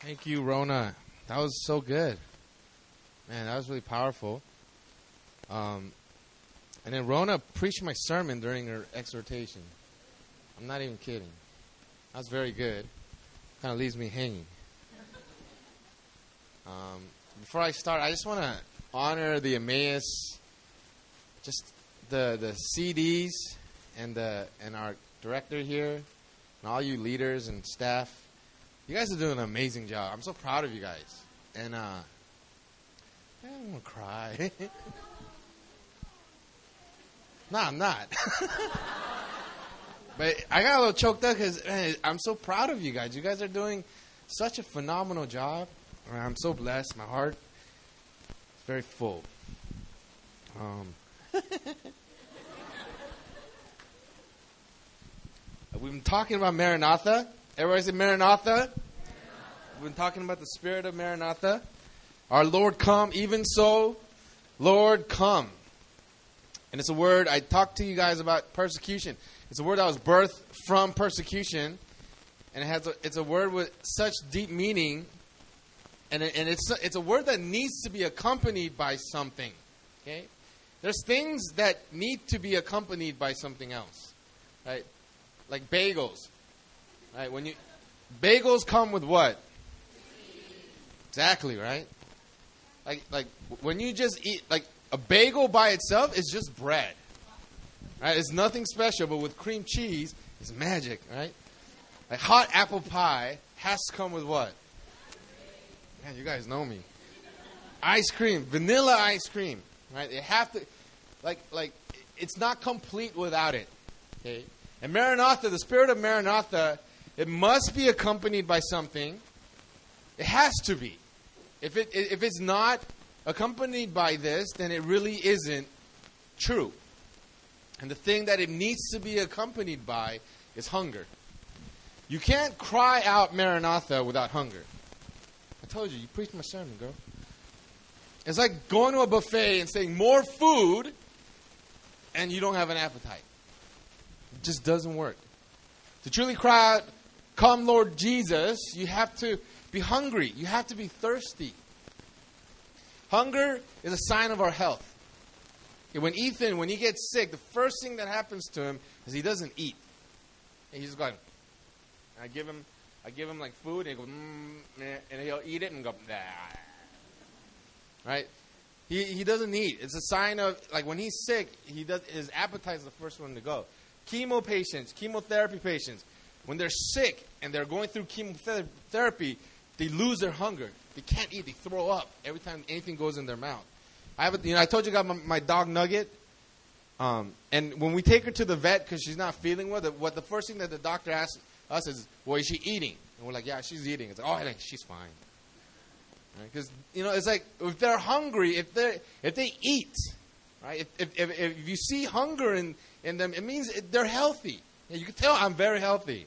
Thank you, Rona. That was so good. Man, that was really powerful. Um, and then Rona preached my sermon during her exhortation. I'm not even kidding. That was very good. Kind of leaves me hanging. Um, before I start, I just want to honor the Emmaus, just the the CDs and the and our director here, and all you leaders and staff. You guys are doing an amazing job. I'm so proud of you guys. And uh, I'm gonna cry. no, I'm not. but I got a little choked up because I'm so proud of you guys. You guys are doing such a phenomenal job. I'm so blessed. My heart is very full. Um, we've been talking about Maranatha. Everybody say Maranatha. We've been talking about the spirit of Maranatha. Our Lord come, even so, Lord come. And it's a word I talked to you guys about persecution. It's a word that was birthed from persecution, and it has a, it's a word with such deep meaning and, and it's, it's a word that needs to be accompanied by something. Okay? There's things that need to be accompanied by something else. Right? Like bagels. Right? When you bagels come with what? Exactly, right? Like like when you just eat like a bagel by itself is just bread. Right? It's nothing special, but with cream cheese, it's magic, right? Like hot apple pie has to come with what? Man, you guys know me. Ice cream, vanilla ice cream, right? They have to, like, like, it's not complete without it. Okay, and Maranatha, the spirit of Maranatha, it must be accompanied by something. It has to be. If it if it's not accompanied by this, then it really isn't true. And the thing that it needs to be accompanied by is hunger. You can't cry out Maranatha without hunger I told you, you preached my sermon, girl. It's like going to a buffet and saying more food and you don't have an appetite. It just doesn't work. To truly cry out, Come, Lord Jesus, you have to be hungry. You have to be thirsty. Hunger is a sign of our health. When Ethan, when he gets sick, the first thing that happens to him is he doesn't eat. And he's going, I give him I give him like food, and he goes, mm, and he'll eat it and go, nah. Right? He, he doesn't eat. It's a sign of like when he's sick, he does his appetite is the first one to go. Chemo patients, chemotherapy patients, when they're sick and they're going through chemotherapy, they lose their hunger. They can't eat. They throw up every time anything goes in their mouth. I have, a, you know, I told you about my, my dog Nugget, um, and when we take her to the vet because she's not feeling well, the, what the first thing that the doctor asks us is, well, is she eating? And we're like, yeah, she's eating. It's like, oh, she's fine. Because right? you know, it's like if they're hungry, if they if they eat, right? If, if, if, if, you see hunger in, in them, it means they're healthy. You can tell I'm very healthy.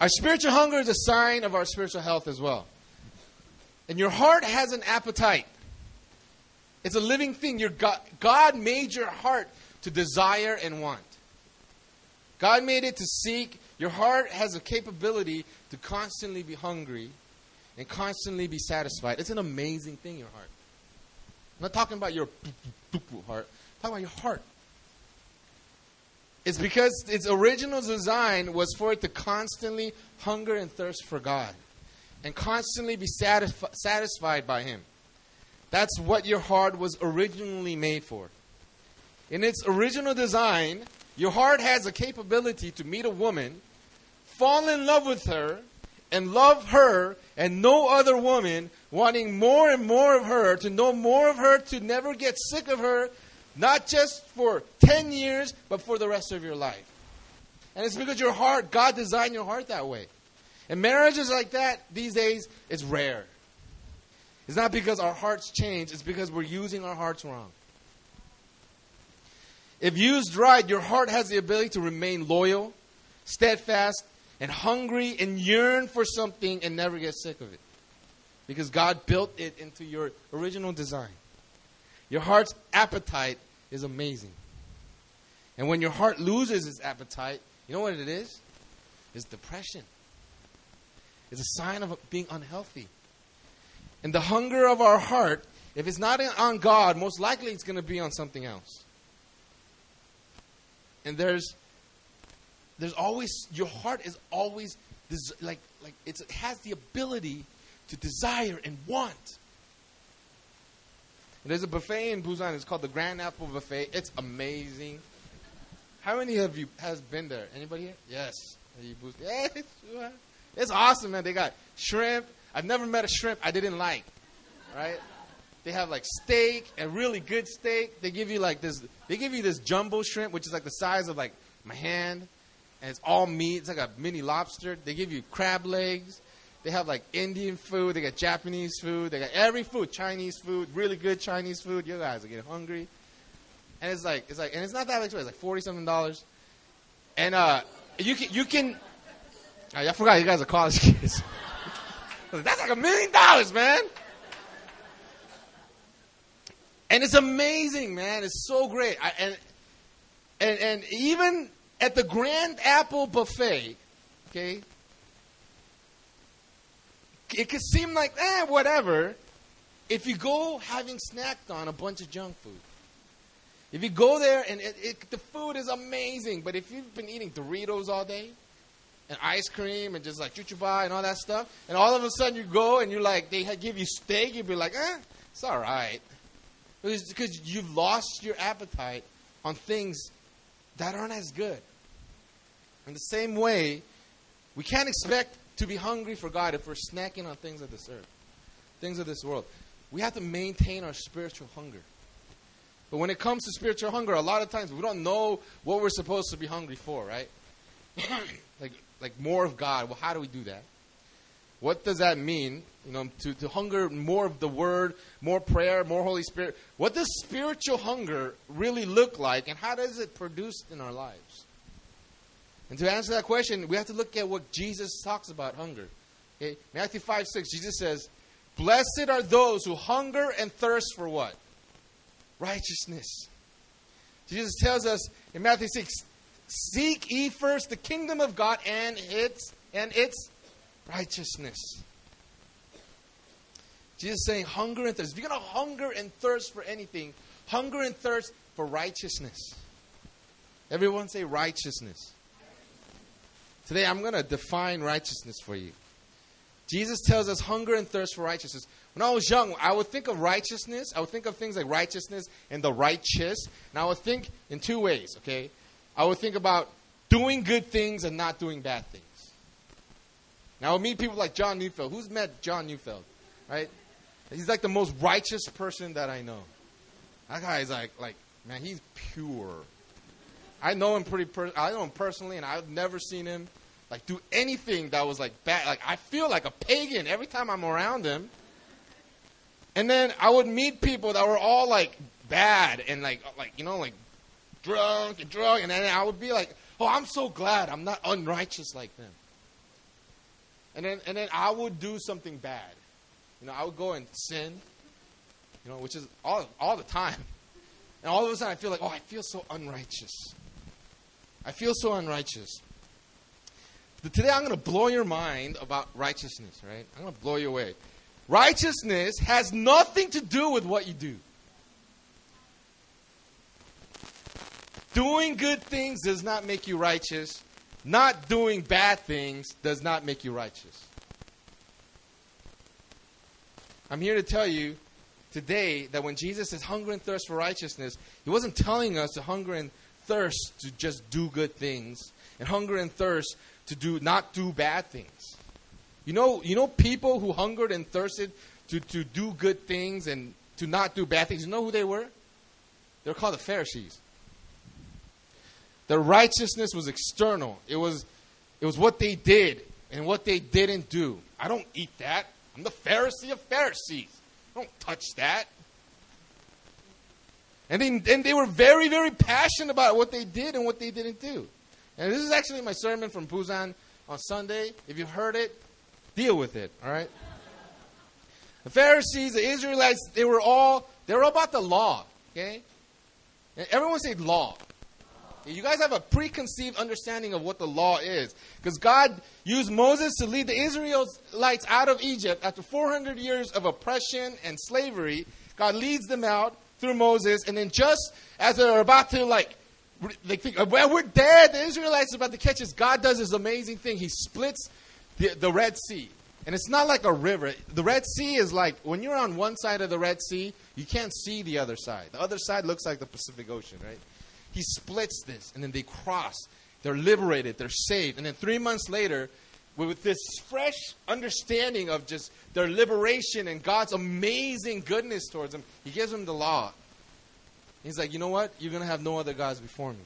Our spiritual hunger is a sign of our spiritual health as well. And your heart has an appetite. It's a living thing. Your God, God made your heart to desire and want. God made it to seek. Your heart has a capability to constantly be hungry and constantly be satisfied. It's an amazing thing, your heart. I'm not talking about your heart. I'm talking about your heart. It's because its original design was for it to constantly hunger and thirst for God and constantly be satisfi- satisfied by Him. That's what your heart was originally made for. In its original design, your heart has a capability to meet a woman, fall in love with her, and love her and no other woman, wanting more and more of her, to know more of her, to never get sick of her, not just for 10 years, but for the rest of your life. And it's because your heart, God designed your heart that way. And marriages like that these days, it's rare. It's not because our hearts change, it's because we're using our hearts wrong. If used right, your heart has the ability to remain loyal, steadfast, and hungry and yearn for something and never get sick of it. Because God built it into your original design. Your heart's appetite is amazing. And when your heart loses its appetite, you know what it is? It's depression. It's a sign of being unhealthy. And the hunger of our heart, if it's not on God, most likely it's going to be on something else. And there's there's always your heart is always des- like like it has the ability to desire and want. There's a buffet in Busan. It's called the Grand Apple Buffet. It's amazing. How many of you has been there? Anybody here? Yes. Yeah, it's awesome, man. They got shrimp. I've never met a shrimp I didn't like. Right? They have like steak and really good steak. They give you like this. They give you this jumbo shrimp, which is like the size of like my hand, and it's all meat. It's like a mini lobster. They give you crab legs. They have like Indian food. They got Japanese food. They got every food. Chinese food, really good Chinese food. You guys are getting hungry. And it's like it's like and it's not that expensive. It's like forty something dollars. And uh, you can you can. I forgot you guys are college kids. That's like a million dollars, man. And it's amazing, man. It's so great. I, and and and even at the Grand Apple Buffet, okay, it could seem like eh, whatever. If you go having snacked on a bunch of junk food, if you go there and it, it, the food is amazing, but if you've been eating Doritos all day and ice cream and just like chuchuba and all that stuff, and all of a sudden you go and you're like, they give you steak, you'd be like, eh, it's all right. Because you've lost your appetite on things that aren't as good. In the same way, we can't expect to be hungry for God if we're snacking on things of this earth, things of this world. We have to maintain our spiritual hunger. But when it comes to spiritual hunger, a lot of times we don't know what we're supposed to be hungry for, right? like, like more of God. Well, how do we do that? What does that mean? You know, to, to hunger more of the Word, more prayer, more Holy Spirit. What does spiritual hunger really look like, and how does it produce in our lives? And to answer that question, we have to look at what Jesus talks about hunger. Okay? Matthew 5 6, Jesus says, Blessed are those who hunger and thirst for what? Righteousness. Jesus tells us in Matthew 6, Seek ye first the kingdom of God and its and its righteousness. Jesus saying, hunger and thirst. If you're going to hunger and thirst for anything, hunger and thirst for righteousness. Everyone say righteousness. Today I'm going to define righteousness for you. Jesus tells us hunger and thirst for righteousness. When I was young, I would think of righteousness. I would think of things like righteousness and the righteous. And I would think in two ways, okay? I would think about doing good things and not doing bad things. Now, I would meet people like John Neufeld. Who's met John Neufeld? Right? He's like the most righteous person that I know. That guy is like, like, man, he's pure. I know him pretty. Per- I know him personally, and I've never seen him like do anything that was like bad. Like I feel like a pagan every time I'm around him. And then I would meet people that were all like bad and like uh, like you know like drunk and drunk, and then I would be like, oh, I'm so glad I'm not unrighteous like them. And then and then I would do something bad. You know, I would go and sin. You know, which is all all the time. And all of a sudden, I feel like, oh, I feel so unrighteous. I feel so unrighteous. But today, I'm going to blow your mind about righteousness, right? I'm going to blow you away. Righteousness has nothing to do with what you do. Doing good things does not make you righteous. Not doing bad things does not make you righteous. I'm here to tell you today that when Jesus says hunger and thirst for righteousness, he wasn't telling us to hunger and thirst to just do good things and hunger and thirst to do not do bad things. You know, you know people who hungered and thirsted to, to do good things and to not do bad things. You know who they were? They're called the Pharisees. Their righteousness was external. It was it was what they did and what they didn't do. I don't eat that. I'm the Pharisee of Pharisees. Don't touch that. And they, and they were very, very passionate about what they did and what they didn't do. And this is actually my sermon from Busan on Sunday. If you've heard it, deal with it, all right? The Pharisees, the Israelites, they were all, they were all about the law, okay? And everyone say law. You guys have a preconceived understanding of what the law is. Because God used Moses to lead the Israelites out of Egypt after 400 years of oppression and slavery. God leads them out through Moses, and then just as they're about to, like, they think, uh, well, we're dead, the Israelites are about to catch us, God does this amazing thing. He splits the, the Red Sea. And it's not like a river. The Red Sea is like when you're on one side of the Red Sea, you can't see the other side. The other side looks like the Pacific Ocean, right? He splits this, and then they cross. They're liberated. They're saved. And then three months later, with this fresh understanding of just their liberation and God's amazing goodness towards them, He gives them the law. He's like, you know what? You're going to have no other gods before me.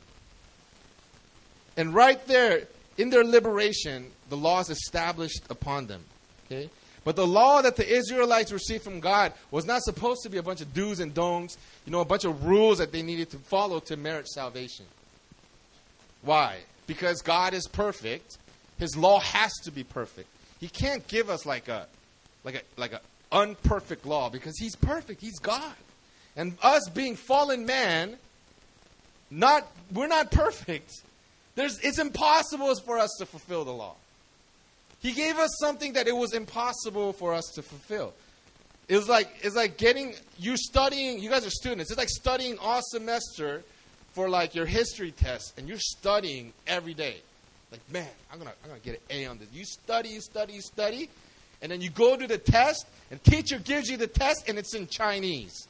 And right there, in their liberation, the law is established upon them. Okay? But the law that the Israelites received from God was not supposed to be a bunch of do's and don'ts, you know, a bunch of rules that they needed to follow to merit salvation. Why? Because God is perfect. His law has to be perfect. He can't give us like a like a like a unperfect law because he's perfect. He's God. And us being fallen man, not we're not perfect. There's, it's impossible for us to fulfill the law. He gave us something that it was impossible for us to fulfill. It was like it's like getting you studying. You guys are students. It's like studying all semester for like your history test, and you're studying every day. Like man, I'm gonna I'm gonna get an A on this. You study, you study, you study, and then you go to the test, and teacher gives you the test, and it's in Chinese.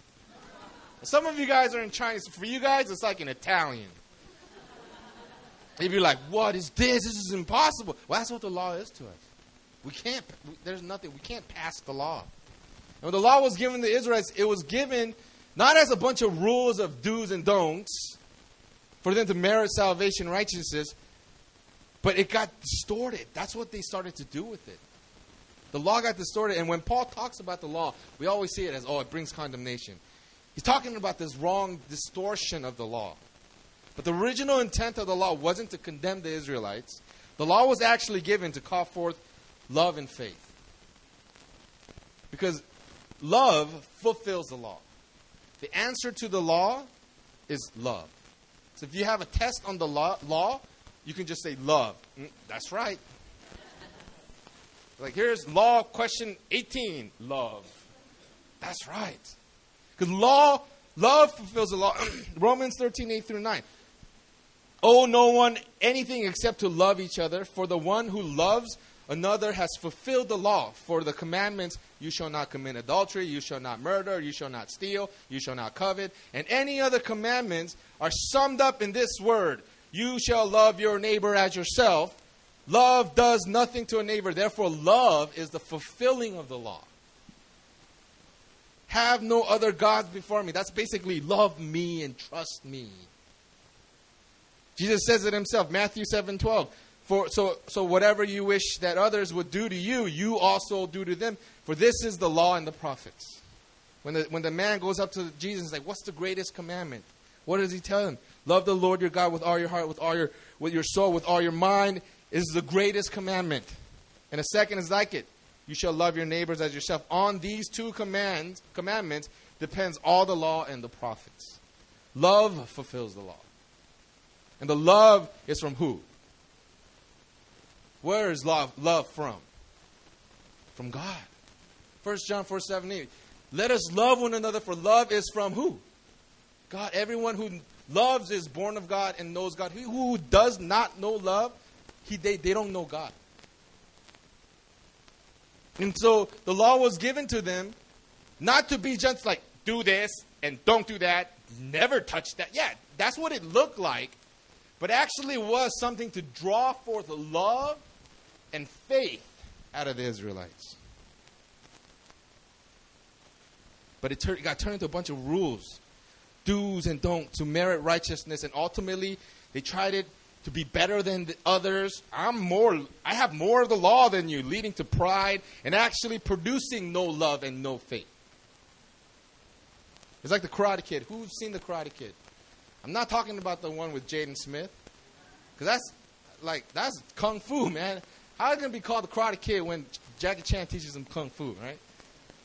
Some of you guys are in Chinese. For you guys, it's like in Italian. You'd be like, what is this? This is impossible. Well, that's what the law is to us. We can't, we, there's nothing, we can't pass the law. And when the law was given to Israelites, it was given not as a bunch of rules of do's and don'ts for them to merit salvation righteousness, but it got distorted. That's what they started to do with it. The law got distorted, and when Paul talks about the law, we always see it as, oh, it brings condemnation. He's talking about this wrong distortion of the law. But the original intent of the law wasn't to condemn the Israelites. The law was actually given to call forth love and faith. Because love fulfills the law. The answer to the law is love. So if you have a test on the law, law you can just say love. Mm, that's right. Like here's law question 18, love. That's right. Because law, love fulfills the law. Romans 13, 8 through 9. Owe no one anything except to love each other, for the one who loves another has fulfilled the law. For the commandments, you shall not commit adultery, you shall not murder, you shall not steal, you shall not covet, and any other commandments are summed up in this word You shall love your neighbor as yourself. Love does nothing to a neighbor, therefore, love is the fulfilling of the law. Have no other gods before me. That's basically love me and trust me. Jesus says it himself, Matthew 7 12. For, so, so whatever you wish that others would do to you, you also do to them. For this is the law and the prophets. When the, when the man goes up to Jesus and like, what's the greatest commandment? What does he tell him? Love the Lord your God with all your heart, with all your, with your soul, with all your mind is the greatest commandment. And a second is like it. You shall love your neighbors as yourself. On these two commands, commandments depends all the law and the prophets. Love fulfills the law. And the love is from who? Where is love love from? From God. 1 John 4 7 8. Let us love one another, for love is from who? God. Everyone who loves is born of God and knows God. He who does not know love, he, they, they don't know God. And so the law was given to them not to be just like, do this and don't do that, never touch that. Yeah, that's what it looked like but actually was something to draw forth love and faith out of the Israelites. But it, it got turned into a bunch of rules, do's and don'ts to merit righteousness, and ultimately they tried it to be better than the others. I'm more, I have more of the law than you, leading to pride and actually producing no love and no faith. It's like the Karate Kid. Who's seen the Karate Kid? I'm not talking about the one with Jaden Smith. Because that's like, that's kung fu, man. How is it to be called the Karate Kid when Jackie Chan teaches him kung fu, right?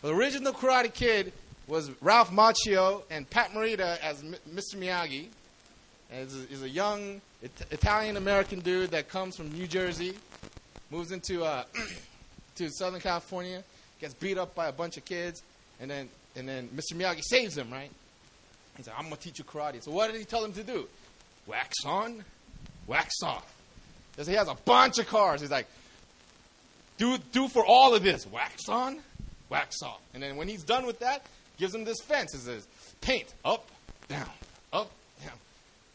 The original Karate Kid was Ralph Macchio and Pat Morita as M- Mr. Miyagi. And he's a, a young it- Italian American dude that comes from New Jersey, moves into uh, to Southern California, gets beat up by a bunch of kids, and then and then Mr. Miyagi saves him, right? He's like, I'm gonna teach you karate. So what did he tell him to do? Wax on, wax off. Because he has a bunch of cars. He's like, do do for all of this. Wax on, wax off. And then when he's done with that, gives him this fence. It says, paint up, down, up, down.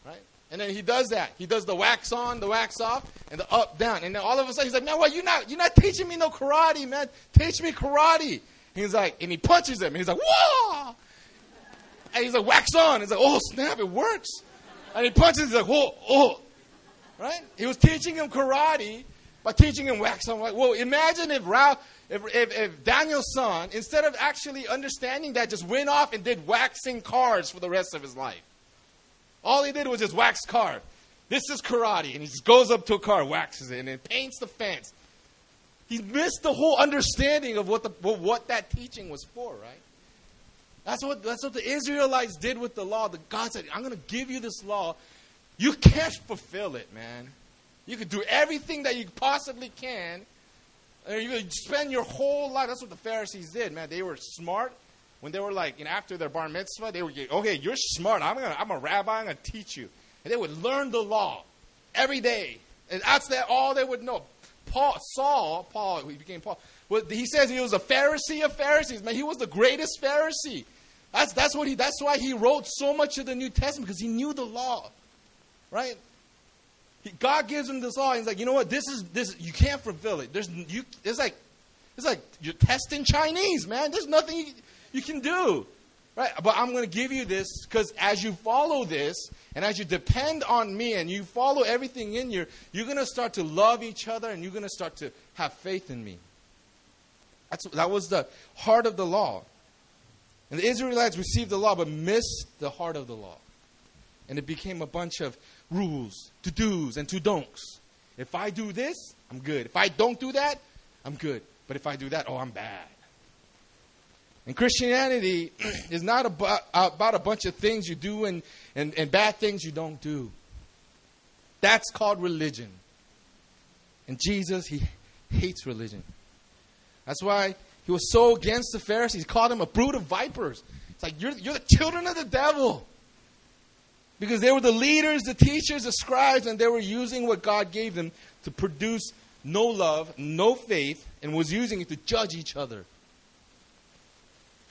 Right? And then he does that. He does the wax on, the wax off, and the up, down. And then all of a sudden he's like, man, what? You're not, you're not teaching me no karate, man. Teach me karate. He's like, and he punches him. And he's like, whoa! And he's like, wax on. He's like, oh, snap, it works. And he punches, he's like, oh, oh. Right? He was teaching him karate by teaching him wax on. Like, well, imagine if, Ralph, if, if, if Daniel-san, instead of actually understanding that, just went off and did waxing cars for the rest of his life. All he did was just wax car. This is karate. And he just goes up to a car, waxes it, and then paints the fence. He missed the whole understanding of what, the, what that teaching was for, right? That's what, that's what the Israelites did with the law. The God said, I'm going to give you this law. You can't fulfill it, man. You can do everything that you possibly can. Or you spend your whole life. That's what the Pharisees did, man. They were smart. When they were like, and after their bar mitzvah, they were, okay, you're smart. I'm, gonna, I'm a rabbi. I'm going to teach you. And they would learn the law every day. And that's that all they would know. Paul, Saul, Paul, he became Paul. He says he was a Pharisee of Pharisees. Man, he was the greatest Pharisee. That's, that's, what he, that's why he wrote so much of the New Testament, because he knew the law. Right? God gives him this law. And he's like, you know what? This is this. You can't fulfill it. There's you. It's like it's like you're testing Chinese, man. There's nothing you, you can do. Right? But I'm going to give you this because as you follow this and as you depend on me and you follow everything in you, you're going to start to love each other and you're going to start to have faith in me. That's, that was the heart of the law. And the Israelites received the law but missed the heart of the law. And it became a bunch of rules, to do's, and to don'ts. If I do this, I'm good. If I don't do that, I'm good. But if I do that, oh, I'm bad. And Christianity is not about, about a bunch of things you do and, and, and bad things you don't do. That's called religion. And Jesus, he hates religion. That's why he was so against the Pharisees. He called them a brood of vipers. It's like, you're, you're the children of the devil. Because they were the leaders, the teachers, the scribes, and they were using what God gave them to produce no love, no faith, and was using it to judge each other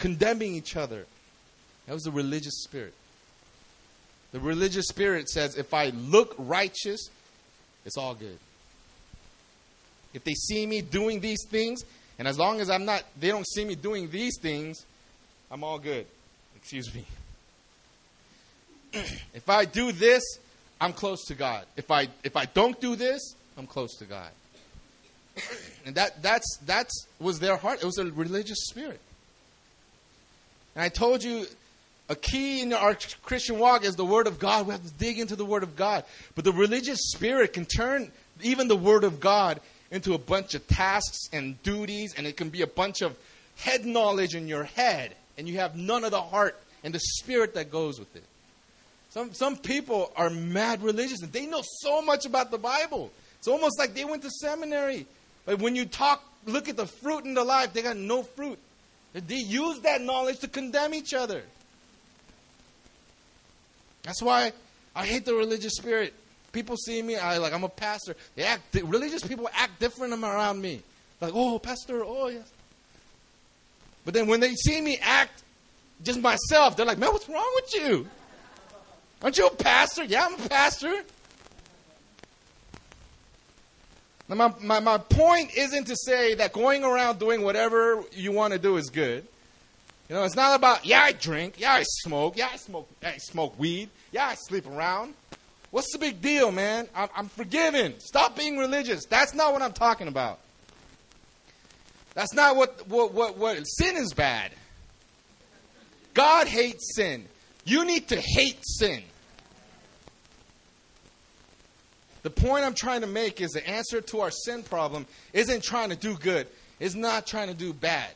condemning each other. That was the religious spirit. The religious spirit says if I look righteous, it's all good. If they see me doing these things, and as long as I'm not, they don't see me doing these things, I'm all good. Excuse me. If I do this, I'm close to God. If I if I don't do this, I'm close to God. and that that's that's was their heart. It was a religious spirit. And I told you a key in our Christian walk is the Word of God. We have to dig into the Word of God. But the religious spirit can turn even the Word of God into a bunch of tasks and duties, and it can be a bunch of head knowledge in your head, and you have none of the heart and the spirit that goes with it. Some, some people are mad religious, and they know so much about the Bible. It's almost like they went to seminary. But when you talk, look at the fruit in the life, they got no fruit. They use that knowledge to condemn each other. That's why I hate the religious spirit. People see me, I like I'm a pastor. They act religious people act different around me. Like, oh, pastor, oh yes. But then when they see me act just myself, they're like, man, what's wrong with you? Aren't you a pastor? Yeah, I'm a pastor. Now, my, my, my point isn't to say that going around doing whatever you want to do is good. You know, it's not about, yeah, I drink, yeah, I smoke, yeah, I smoke, I smoke weed, yeah, I sleep around. What's the big deal, man? I'm, I'm forgiven. Stop being religious. That's not what I'm talking about. That's not what, what, what, what sin is bad. God hates sin. You need to hate sin. The point I'm trying to make is the answer to our sin problem isn't trying to do good, it's not trying to do bad.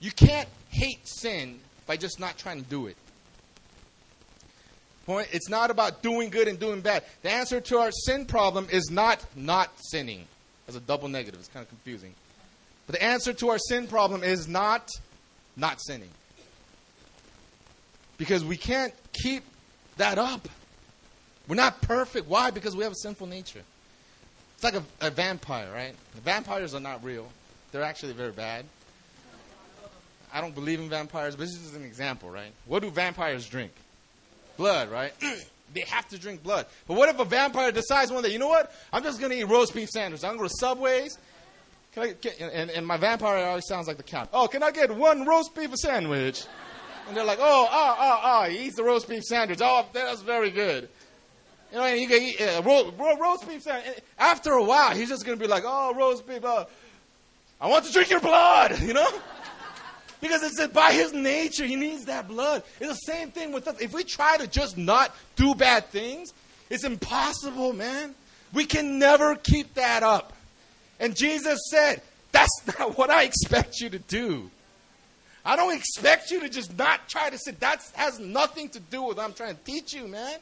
You can't hate sin by just not trying to do it. Point. It's not about doing good and doing bad. The answer to our sin problem is not not sinning. As a double negative. It's kind of confusing. But the answer to our sin problem is not not sinning. Because we can't keep that up. We're not perfect. Why? Because we have a sinful nature. It's like a, a vampire, right? Vampires are not real. They're actually very bad. I don't believe in vampires, but this is an example, right? What do vampires drink? Blood, right? they have to drink blood. But what if a vampire decides one day, you know what? I'm just going to eat roast beef sandwiches. I'm going to go to Subways. Can I get, and, and my vampire always sounds like the count. Oh, can I get one roast beef sandwich? And they're like, oh, oh, oh, oh, he eats the roast beef sandwich. Oh, that's very good. You know, and you can eat uh, ro- ro- roast beef sandwich. After a while, he's just going to be like, oh, roast beef, uh, I want to drink your blood, you know? Because it's by his nature, he needs that blood. It's the same thing with us. If we try to just not do bad things, it's impossible, man. We can never keep that up. And Jesus said, That's not what I expect you to do. I don't expect you to just not try to sit. That has nothing to do with what I'm trying to teach you, man.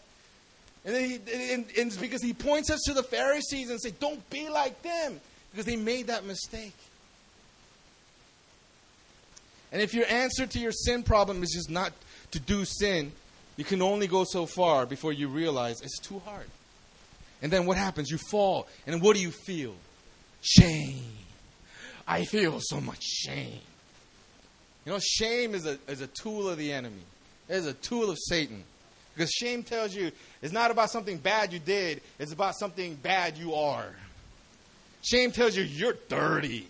And, he, and, and it's because he points us to the Pharisees and say, Don't be like them. Because they made that mistake. And if your answer to your sin problem is just not to do sin, you can only go so far before you realize it's too hard. And then what happens? You fall. And what do you feel? Shame. I feel so much shame. You know, shame is a, is a tool of the enemy, it is a tool of Satan. Because shame tells you it's not about something bad you did, it's about something bad you are. Shame tells you you're dirty.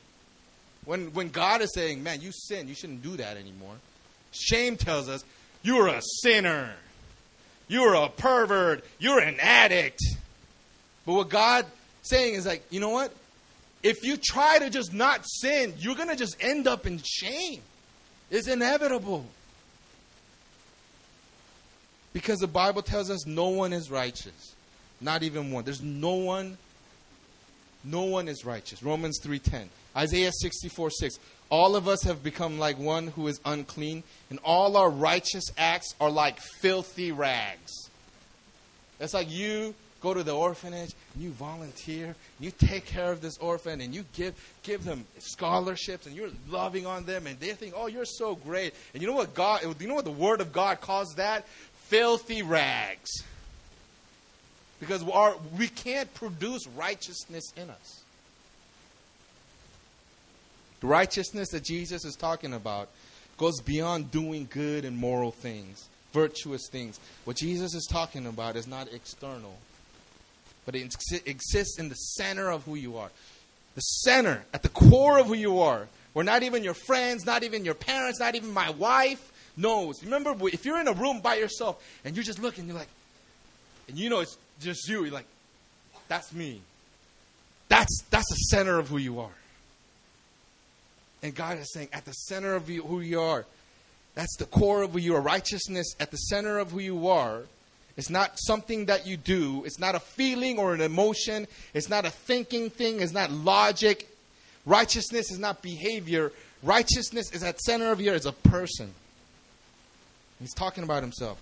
When, when God is saying, man, you sin, you shouldn't do that anymore. Shame tells us, you're a sinner. You're a pervert. You're an addict. But what God saying is like, you know what? If you try to just not sin, you're going to just end up in shame. It's inevitable. Because the Bible tells us no one is righteous. Not even one. There's no one no one is righteous. Romans 3:10. Isaiah 64 6. All of us have become like one who is unclean, and all our righteous acts are like filthy rags. It's like you go to the orphanage, you volunteer, you take care of this orphan, and you give, give them scholarships, and you're loving on them, and they think, oh, you're so great. And you know what God, you know what the Word of God calls that? Filthy rags. Because we can't produce righteousness in us. The righteousness that Jesus is talking about goes beyond doing good and moral things, virtuous things. What Jesus is talking about is not external, but it exists in the center of who you are. The center, at the core of who you are, where not even your friends, not even your parents, not even my wife knows. Remember, if you're in a room by yourself and you're just looking, you're like, and you know it's just you, you're like, that's me. That's, that's the center of who you are. And God is saying, at the center of you, who you are, that's the core of who you are. Righteousness at the center of who you are. It's not something that you do. It's not a feeling or an emotion. It's not a thinking thing. It's not logic. Righteousness is not behavior. Righteousness is at center of you as a person. He's talking about himself.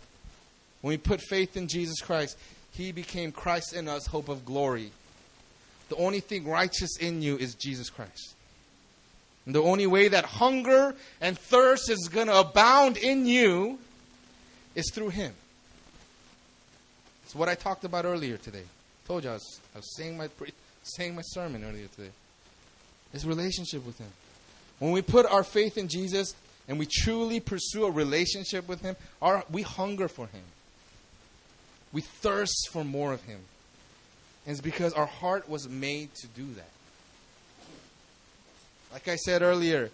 When we put faith in Jesus Christ, he became Christ in us, hope of glory. The only thing righteous in you is Jesus Christ. And the only way that hunger and thirst is going to abound in you is through Him. It's what I talked about earlier today. I told you I was, I was saying, my, saying my sermon earlier today. His relationship with Him. When we put our faith in Jesus and we truly pursue a relationship with Him, our, we hunger for Him. We thirst for more of Him. And it's because our heart was made to do that. Like I said earlier,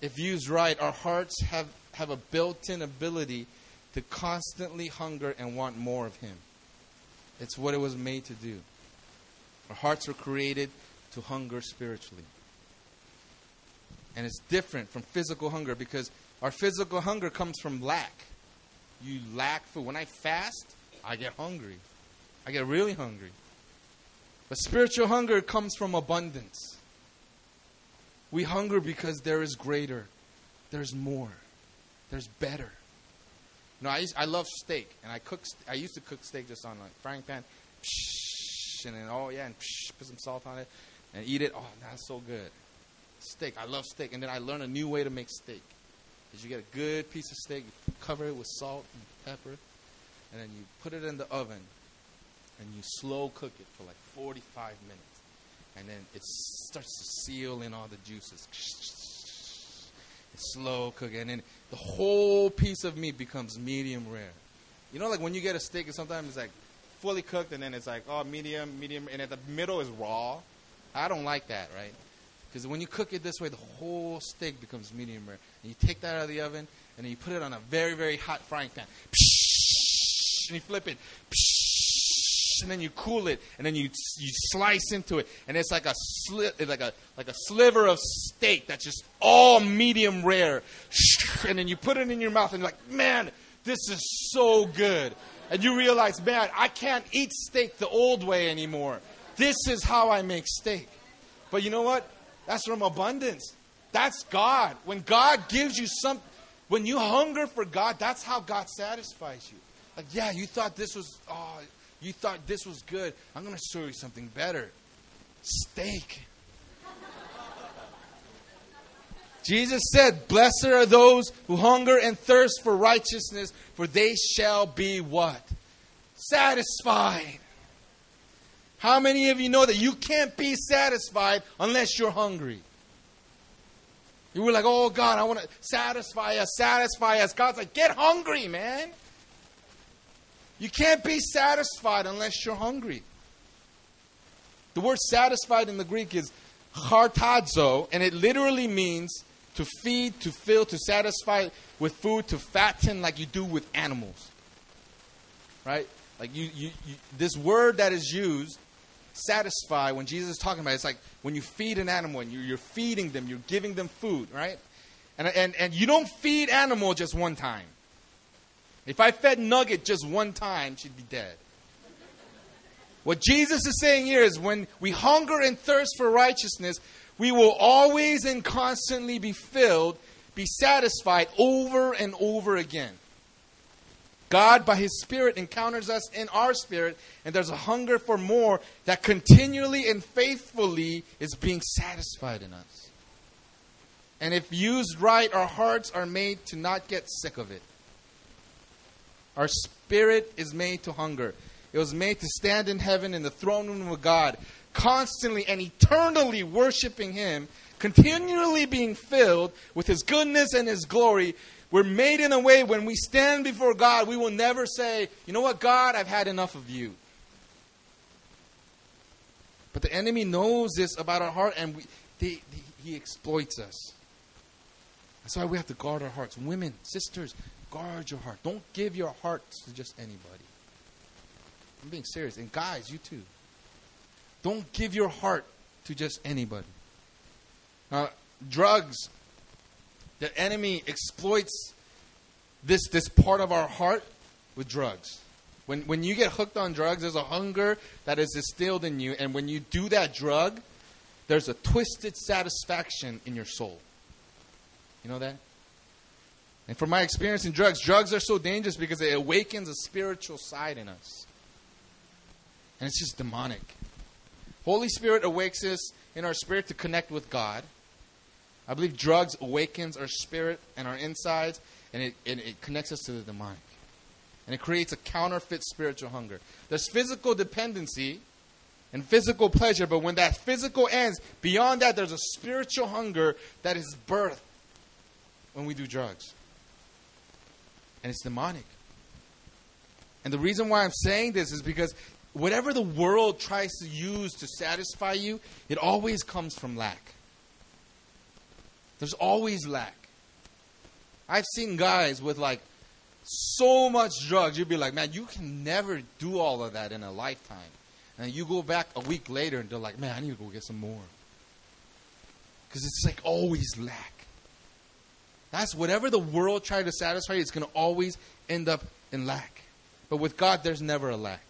if used right, our hearts have, have a built in ability to constantly hunger and want more of Him. It's what it was made to do. Our hearts were created to hunger spiritually. And it's different from physical hunger because our physical hunger comes from lack. You lack food. When I fast, I get hungry. I get really hungry. But spiritual hunger comes from abundance. We hunger because there is greater, there's more, there's better. No, I used, I love steak, and I cook. I used to cook steak just on like frying pan, and then oh yeah, and put some salt on it, and eat it. Oh, that's so good. Steak, I love steak, and then I learned a new way to make steak. Is you get a good piece of steak, you cover it with salt and pepper, and then you put it in the oven, and you slow cook it for like 45 minutes, and then it starts to seal in all the juices. It's slow cooking, and then the whole piece of meat becomes medium rare. You know, like when you get a steak, and sometimes it's like fully cooked, and then it's like oh medium, medium, and at the middle is raw. I don't like that, right? Because when you cook it this way, the whole steak becomes medium rare. And you take that out of the oven, and then you put it on a very, very hot frying pan. And you flip it. And then you cool it, and then you you slice into it, and it's like a sli- like a like a sliver of steak that's just all medium rare. And then you put it in your mouth, and you're like, man, this is so good. And you realize, man, I can't eat steak the old way anymore. This is how I make steak. But you know what? That's from abundance. That's God. When God gives you some, when you hunger for God, that's how God satisfies you. Like, yeah, you thought this was, oh, you thought this was good. I'm going to show you something better steak. Jesus said, Blessed are those who hunger and thirst for righteousness, for they shall be what? Satisfied. How many of you know that you can't be satisfied unless you're hungry? You were like, oh God, I want to satisfy us, satisfy us. God's like, get hungry, man. You can't be satisfied unless you're hungry. The word satisfied in the Greek is chortazo, and it literally means to feed, to fill, to satisfy with food, to fatten like you do with animals. Right? Like you, you, you this word that is used, satisfy, when Jesus is talking about it, it's like when you feed an animal and you're, feeding them, you're giving them food, right? And, and, and you don't feed animal just one time. If I fed Nugget just one time, she'd be dead. What Jesus is saying here is when we hunger and thirst for righteousness, we will always and constantly be filled, be satisfied over and over again. God, by His Spirit, encounters us in our spirit, and there's a hunger for more that continually and faithfully is being satisfied in us. And if used right, our hearts are made to not get sick of it. Our spirit is made to hunger. It was made to stand in heaven in the throne room of God, constantly and eternally worshiping Him, continually being filled with His goodness and His glory. We're made in a way when we stand before God, we will never say, You know what, God, I've had enough of you. But the enemy knows this about our heart, and we, they, they, he exploits us. That's why we have to guard our hearts. Women, sisters, guard your heart. Don't give your heart to just anybody. I'm being serious. And guys, you too. Don't give your heart to just anybody. Now, drugs, the enemy exploits this, this part of our heart with drugs. When, when you get hooked on drugs, there's a hunger that is distilled in you. And when you do that drug, there's a twisted satisfaction in your soul. You know that? And from my experience in drugs, drugs are so dangerous because it awakens a spiritual side in us. And it's just demonic. Holy Spirit awakes us in our spirit to connect with God. I believe drugs awakens our spirit and our insides, and it, and it connects us to the demonic. And it creates a counterfeit spiritual hunger. There's physical dependency and physical pleasure, but when that physical ends, beyond that, there's a spiritual hunger that is birthed when we do drugs. And it's demonic. And the reason why I'm saying this is because whatever the world tries to use to satisfy you, it always comes from lack. There's always lack. I've seen guys with like so much drugs, you'd be like, man, you can never do all of that in a lifetime. And you go back a week later and they're like, man, I need to go get some more. Because it's like always lack. That's whatever the world tried to satisfy, it's going to always end up in lack. But with God, there's never a lack.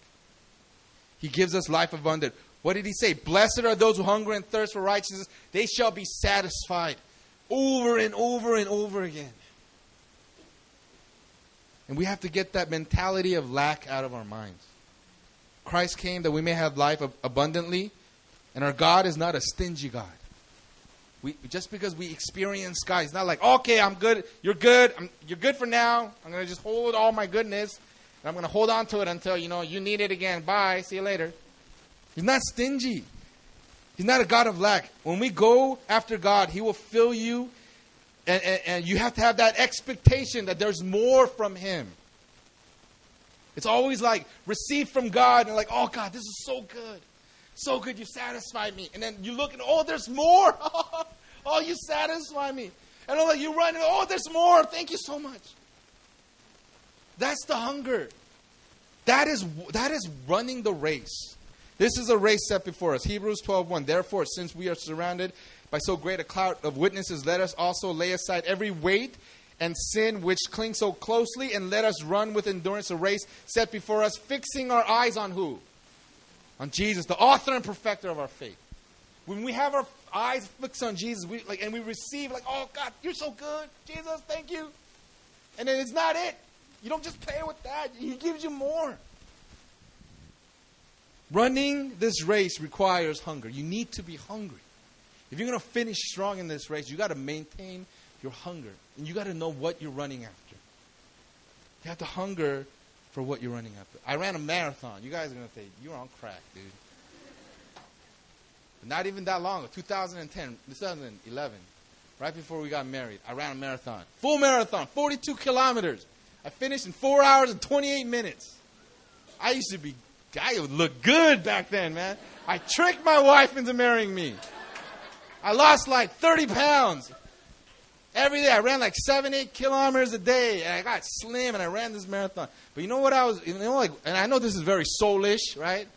He gives us life abundant. What did he say? Blessed are those who hunger and thirst for righteousness, they shall be satisfied over and over and over again. And we have to get that mentality of lack out of our minds. Christ came that we may have life abundantly, and our God is not a stingy God. We, just because we experience God, it's not like, okay, I'm good, you're good, I'm, you're good for now. I'm going to just hold all my goodness, and I'm going to hold on to it until, you know, you need it again. Bye, see you later. He's not stingy. He's not a God of lack. When we go after God, He will fill you, and, and, and you have to have that expectation that there's more from Him. It's always like receive from God and like, oh God, this is so good. So good, you satisfy me. And then you look and oh, there's more. oh, you satisfy me. And I'm like, you run, and oh, there's more. Thank you so much. That's the hunger. That is that is running the race. This is a race set before us. Hebrews 12:1. Therefore, since we are surrounded by so great a cloud of witnesses, let us also lay aside every weight and sin which clings so closely, and let us run with endurance a race set before us, fixing our eyes on who? On Jesus, the author and perfecter of our faith. When we have our eyes fixed on Jesus, we like and we receive like, oh God, you're so good. Jesus, thank you. And then it's not it. You don't just play with that. He gives you more. Running this race requires hunger. You need to be hungry. If you're going to finish strong in this race, you got to maintain your hunger. And you got to know what you're running after. You have to hunger for what you're running after. I ran a marathon. You guys are going to say, you're on crack, dude. But not even that long ago, 2010, 2011, right before we got married, I ran a marathon. Full marathon, 42 kilometers. I finished in 4 hours and 28 minutes. I used to be, I would look good back then, man. I tricked my wife into marrying me. I lost like 30 pounds. Every day I ran like seven, eight kilometers a day, and I got slim, and I ran this marathon. But you know what I was, you know, like, and I know this is very soulish, right?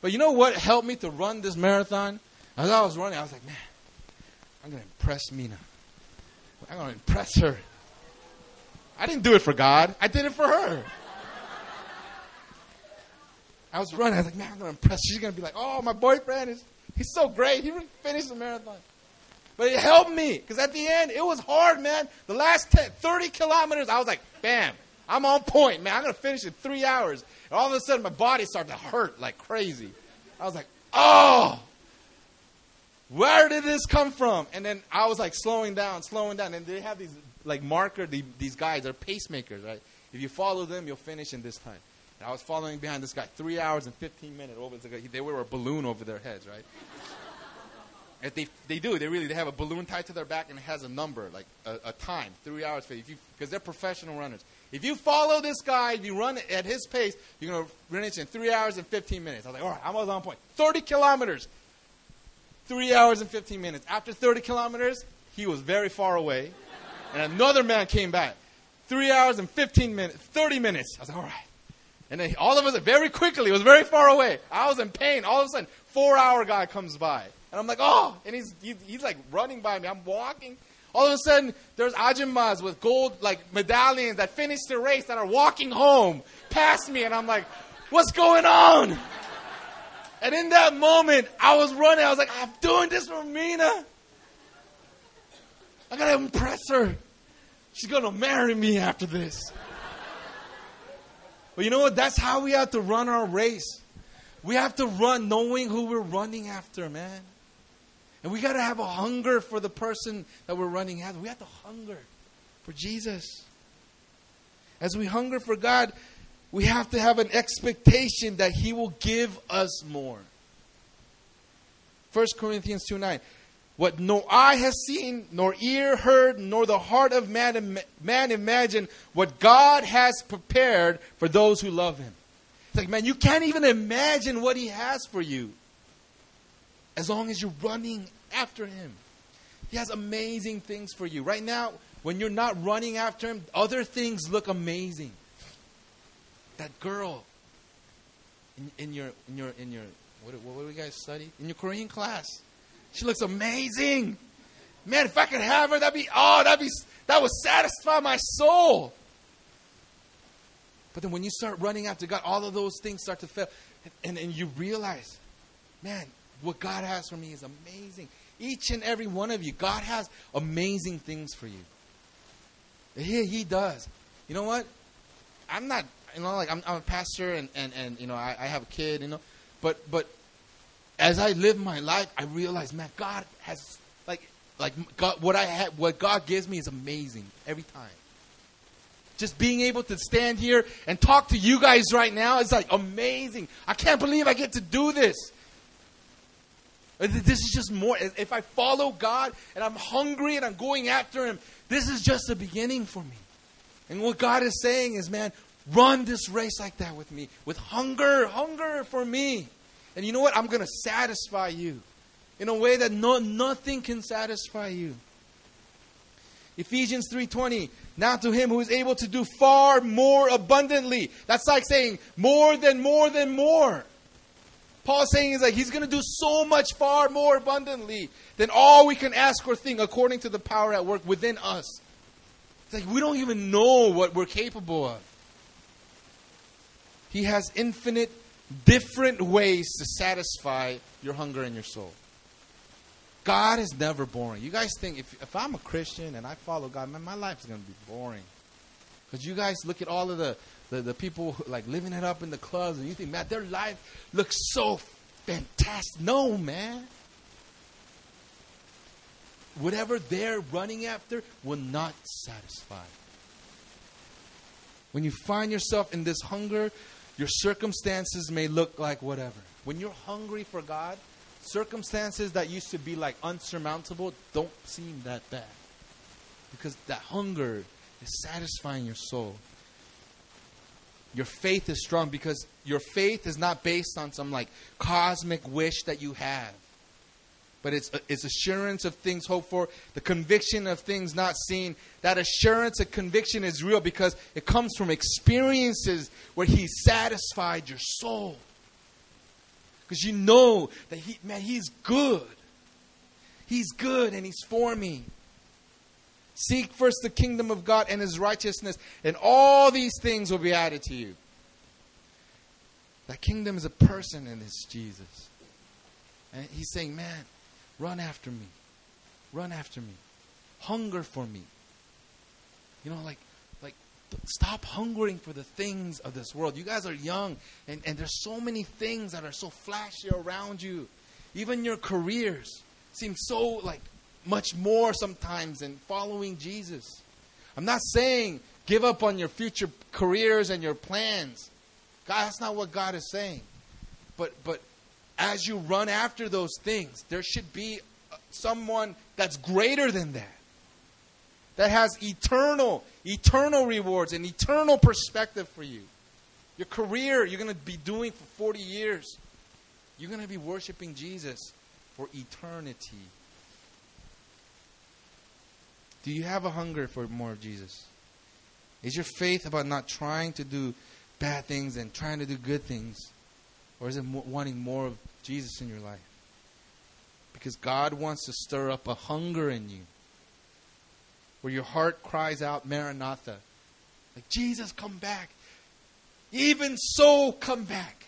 But you know what helped me to run this marathon? As I was running, I was like, man, I'm gonna impress Mina. I'm gonna impress her. I didn't do it for God. I did it for her. I was running. I was like, man, I'm gonna impress. She's gonna be like, oh, my boyfriend is, he's so great. He finished the marathon. But it helped me because at the end, it was hard, man. The last 10, 30 kilometers, I was like, bam, I'm on point, man. I'm going to finish in three hours. And all of a sudden, my body started to hurt like crazy. I was like, oh, where did this come from? And then I was like slowing down, slowing down. And they have these like marker, the, these guys, they're pacemakers, right? If you follow them, you'll finish in this time. I was following behind this guy, three hours and 15 minutes. Over, they were a balloon over their heads, right? If they, they do, they really they have a balloon tied to their back and it has a number, like a, a time, three hours you, because they're professional runners. If you follow this guy, you run at his pace, you're gonna run it in three hours and 15 minutes. I was like, all right, I was on point. 30 kilometers, three hours and 15 minutes. After 30 kilometers, he was very far away, and another man came back. Three hours and 15 minutes, 30 minutes. I was like, all right. And then all of us, very quickly, it was very far away. I was in pain. All of a sudden, four hour guy comes by. And I'm like, oh, and he's, he's, he's like running by me. I'm walking. All of a sudden, there's Ajumas with gold like medallions that finished the race that are walking home past me, and I'm like, what's going on? And in that moment, I was running. I was like, I'm doing this for Mina. I gotta impress her. She's gonna marry me after this. But you know what? That's how we have to run our race. We have to run knowing who we're running after, man. And we got to have a hunger for the person that we're running after. We have to hunger for Jesus. As we hunger for God, we have to have an expectation that He will give us more. 1 Corinthians 2 9. What no eye has seen, nor ear heard, nor the heart of man, man imagined, what God has prepared for those who love Him. It's like, man, you can't even imagine what He has for you as long as you're running after Him. He has amazing things for you. Right now, when you're not running after Him, other things look amazing. That girl in, in your in your in your what, what do we guys study in your Korean class? She looks amazing. Man, if I could have her, that'd be oh, that'd be that would satisfy my soul. But then when you start running after God, all of those things start to fail. And, and you realize, man, what God has for me is amazing. Each and every one of you, God has amazing things for you. He, he does. You know what? I'm not, you know, like I'm, I'm a pastor and, and, and you know, I, I have a kid, you know, but but as I live my life, I realize, man, God has like like God, what I have, what God gives me is amazing every time. Just being able to stand here and talk to you guys right now is like amazing. I can't believe I get to do this. Uh, this is just more. If I follow God and I'm hungry and I'm going after Him, this is just the beginning for me. And what God is saying is, man, run this race like that with me, with hunger, hunger for me. And you know what? I'm going to satisfy you in a way that no, nothing can satisfy you. Ephesians 3:20 Now to him who is able to do far more abundantly. That's like saying more than more than more. Paul is saying is like he's going to do so much far more abundantly than all we can ask or think according to the power at work within us. It's like we don't even know what we're capable of. He has infinite different ways to satisfy your hunger in your soul. God is never boring. You guys think if, if I'm a Christian and I follow God, man, my life is going to be boring. Because you guys look at all of the, the, the people like living it up in the clubs and you think, man, their life looks so fantastic. No, man. Whatever they're running after will not satisfy. When you find yourself in this hunger, your circumstances may look like whatever. When you're hungry for God, circumstances that used to be like unsurmountable don't seem that bad. Because that hunger is satisfying your soul. Your faith is strong because your faith is not based on some like cosmic wish that you have but it's, uh, it's assurance of things hoped for, the conviction of things not seen. That assurance of conviction is real because it comes from experiences where He satisfied your soul. Because you know that He, man, He's good. He's good and He's for me. Seek first the kingdom of God and His righteousness, and all these things will be added to you. That kingdom is a person, and it's Jesus. And He's saying, man, Run after me. Run after me. Hunger for me. You know, like, like, stop hungering for the things of this world. You guys are young, and, and there's so many things that are so flashy around you. Even your careers seem so, like, much more sometimes than following Jesus. I'm not saying give up on your future careers and your plans. God, that's not what God is saying. But, but as you run after those things, there should be uh, someone that's greater than that. That has eternal, eternal rewards and eternal perspective for you. Your career, you're going to be doing for 40 years. You're going to be worshiping Jesus for eternity. Do you have a hunger for more of Jesus? Is your faith about not trying to do bad things and trying to do good things? Or is it wanting more of Jesus in your life? Because God wants to stir up a hunger in you where your heart cries out, Maranatha. Like, Jesus, come back. Even so, come back.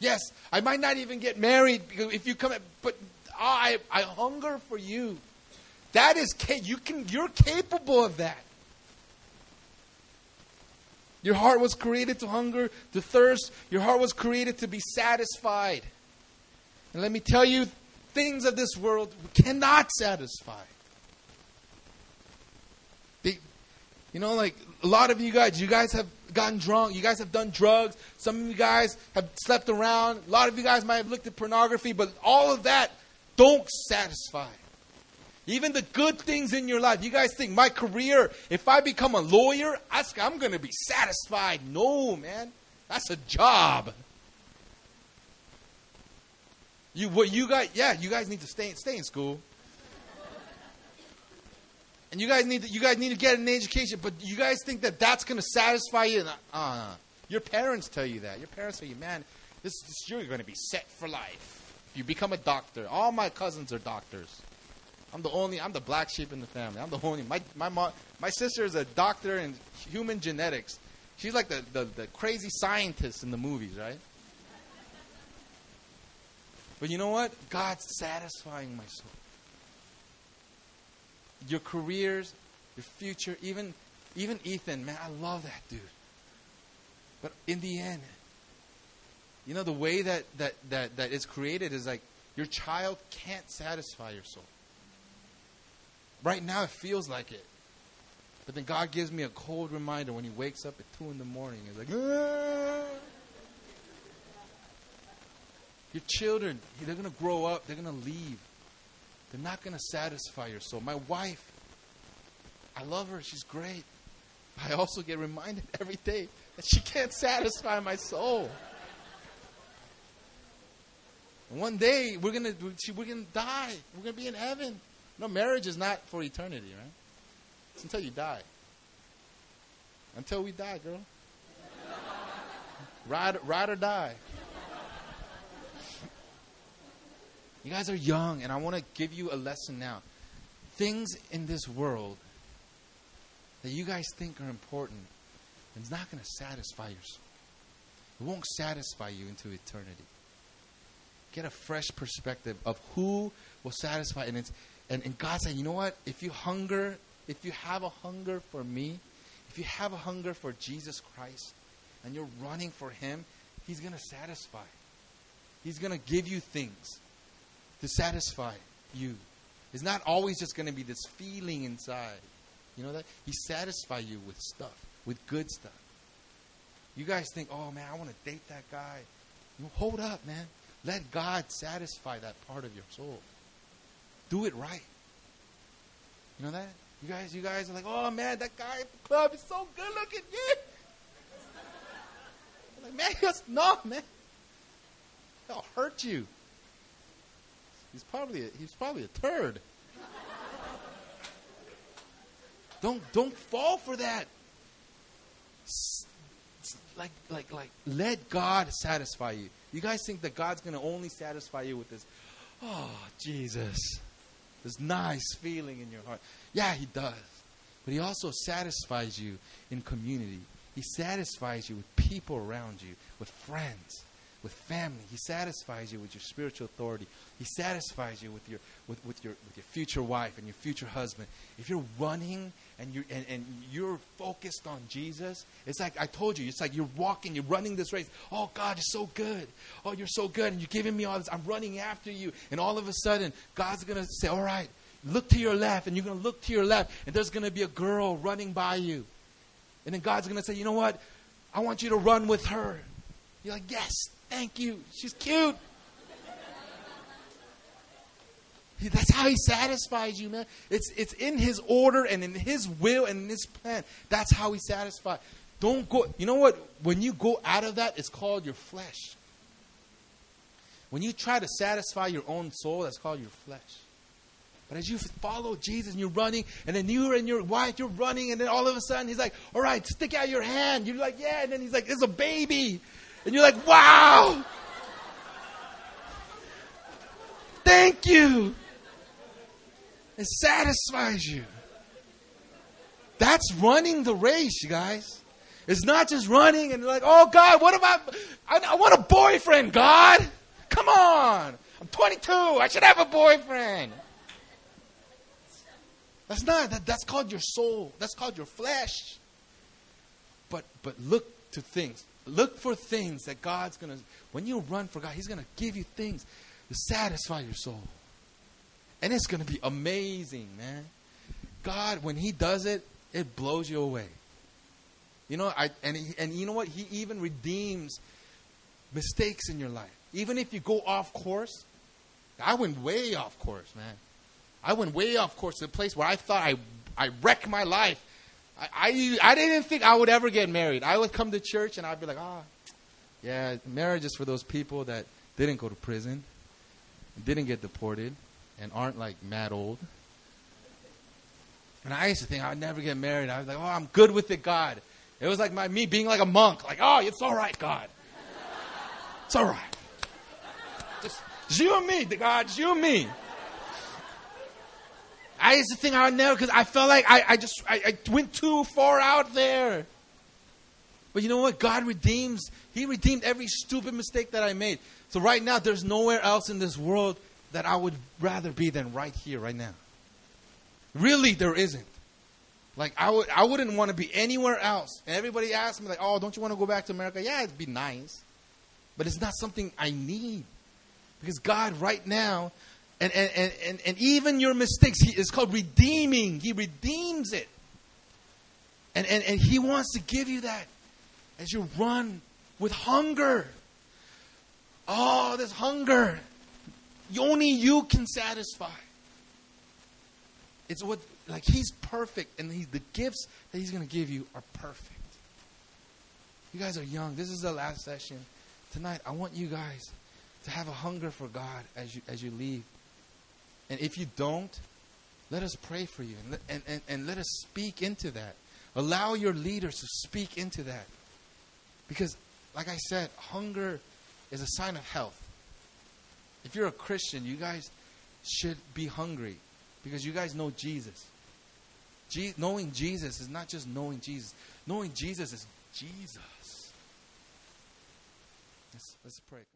Yes, I might not even get married because if you come, but I, I hunger for you. That is, you can, you're capable of that. Your heart was created to hunger, to thirst. Your heart was created to be satisfied. And let me tell you, things of this world cannot satisfy. They, you know, like a lot of you guys, you guys have gotten drunk. You guys have done drugs. Some of you guys have slept around. A lot of you guys might have looked at pornography, but all of that don't satisfy. Even the good things in your life. You guys think my career, if I become a lawyer, I'm going to be satisfied. No, man. That's a job. You what you guys yeah, you guys need to stay stay in school. And you guys need to you guys need to get an education, but you guys think that that's going to satisfy you? Uh, your parents tell you that. Your parents tell you, man, this, this you're going to be set for life. If you become a doctor, all my cousins are doctors. I'm the only. I'm the black sheep in the family. I'm the only. My my mom, my sister is a doctor in human genetics. She's like the, the, the crazy scientist in the movies, right? But you know what? God's satisfying my soul. Your careers, your future, even even Ethan, man, I love that dude. But in the end, you know, the way that, that, that, that is created is like your child can't satisfy your soul. Right now, it feels like it. But then God gives me a cold reminder when he wakes up at 2 in the morning. He's like, "Ah." Your children, they're going to grow up, they're going to leave. They're not going to satisfy your soul. My wife, I love her, she's great. I also get reminded every day that she can't satisfy my soul. One day we're gonna we're gonna die. We're gonna be in heaven. No, marriage is not for eternity, right? It's until you die. Until we die, girl. ride, ride or die. You guys are young, and I want to give you a lesson now. Things in this world that you guys think are important, it's not going to satisfy your soul. It won't satisfy you into eternity. Get a fresh perspective of who will satisfy, and it's and, and God said, you know what? If you hunger, if you have a hunger for me, if you have a hunger for Jesus Christ, and you're running for Him, He's going to satisfy. He's going to give you things to satisfy you. It's not always just going to be this feeling inside. You know that? He satisfy you with stuff, with good stuff. You guys think, oh man, I want to date that guy. You hold up, man. Let God satisfy that part of your soul. Do it right. You know that? You guys, you guys are like, oh man, that guy at the club is so good looking. Yeah. like, man, just no, man. That'll hurt you. He's probably a, he's probably a turd. don't don't fall for that. Like like like let God satisfy you. You guys think that God's going to only satisfy you with this oh Jesus. This nice feeling in your heart. Yeah, he does. But he also satisfies you in community. He satisfies you with people around you, with friends with family. He satisfies you with your spiritual authority. He satisfies you with your with, with your with your future wife and your future husband. If you're running and you're and, and you're focused on Jesus, it's like I told you, it's like you're walking, you're running this race. Oh God, you're so good. Oh, you're so good, and you're giving me all this. I'm running after you, and all of a sudden, God's gonna say, All right, look to your left, and you're gonna look to your left, and there's gonna be a girl running by you. And then God's gonna say, You know what? I want you to run with her. You're like, Yes, Thank you. She's cute. That's how he satisfies you, man. It's it's in his order and in his will and in his plan. That's how he satisfies. Don't go. You know what? When you go out of that, it's called your flesh. When you try to satisfy your own soul, that's called your flesh. But as you follow Jesus and you're running, and then you and your wife, you're running, and then all of a sudden he's like, All right, stick out your hand. You're like, Yeah. And then he's like, There's a baby. And you're like, wow! Thank you! It satisfies you. That's running the race, you guys. It's not just running and like, oh God, what about, I, I want a boyfriend, God. Come on. I'm 22. I should have a boyfriend. That's not, that, that's called your soul. That's called your flesh. But, but look to things. Look for things that God's going to, when you run for God, He's going to give you things to satisfy your soul. And it's going to be amazing, man. God, when He does it, it blows you away. You know, I, and, he, and you know what? He even redeems mistakes in your life. Even if you go off course, I went way off course, man. I went way off course to a place where I thought I, I wrecked my life. I, I, I didn't think I would ever get married. I would come to church and I'd be like, ah, yeah, marriage is for those people that didn't go to prison, didn't get deported, and aren't like mad old. And I used to think I would never get married. I was like, oh, I'm good with it, God. It was like my, me being like a monk, like, oh, it's all right, God. It's all right. Just, you and me, the God, you and me. I to think I would never because I felt like I, I just I, I went too far out there. But you know what? God redeems. He redeemed every stupid mistake that I made. So right now, there's nowhere else in this world that I would rather be than right here, right now. Really, there isn't. Like I would, I wouldn't want to be anywhere else. And everybody asks me like, "Oh, don't you want to go back to America?" Yeah, it'd be nice, but it's not something I need because God, right now, and and and and, even your mistakes, He is called redeeming. He redeems it, and and and He wants to give you that as you run with hunger. Oh, this hunger, only you can satisfy. It's what like he's perfect and he's the gifts that he's going to give you are perfect. You guys are young. This is the last session. Tonight I want you guys to have a hunger for God as you as you leave. And if you don't, let us pray for you and, and, and, and let us speak into that. Allow your leaders to speak into that. Because, like I said, hunger is a sign of health. If you're a Christian, you guys should be hungry because you guys know Jesus. Je- knowing Jesus is not just knowing Jesus. Knowing Jesus is Jesus. Let's, let's pray.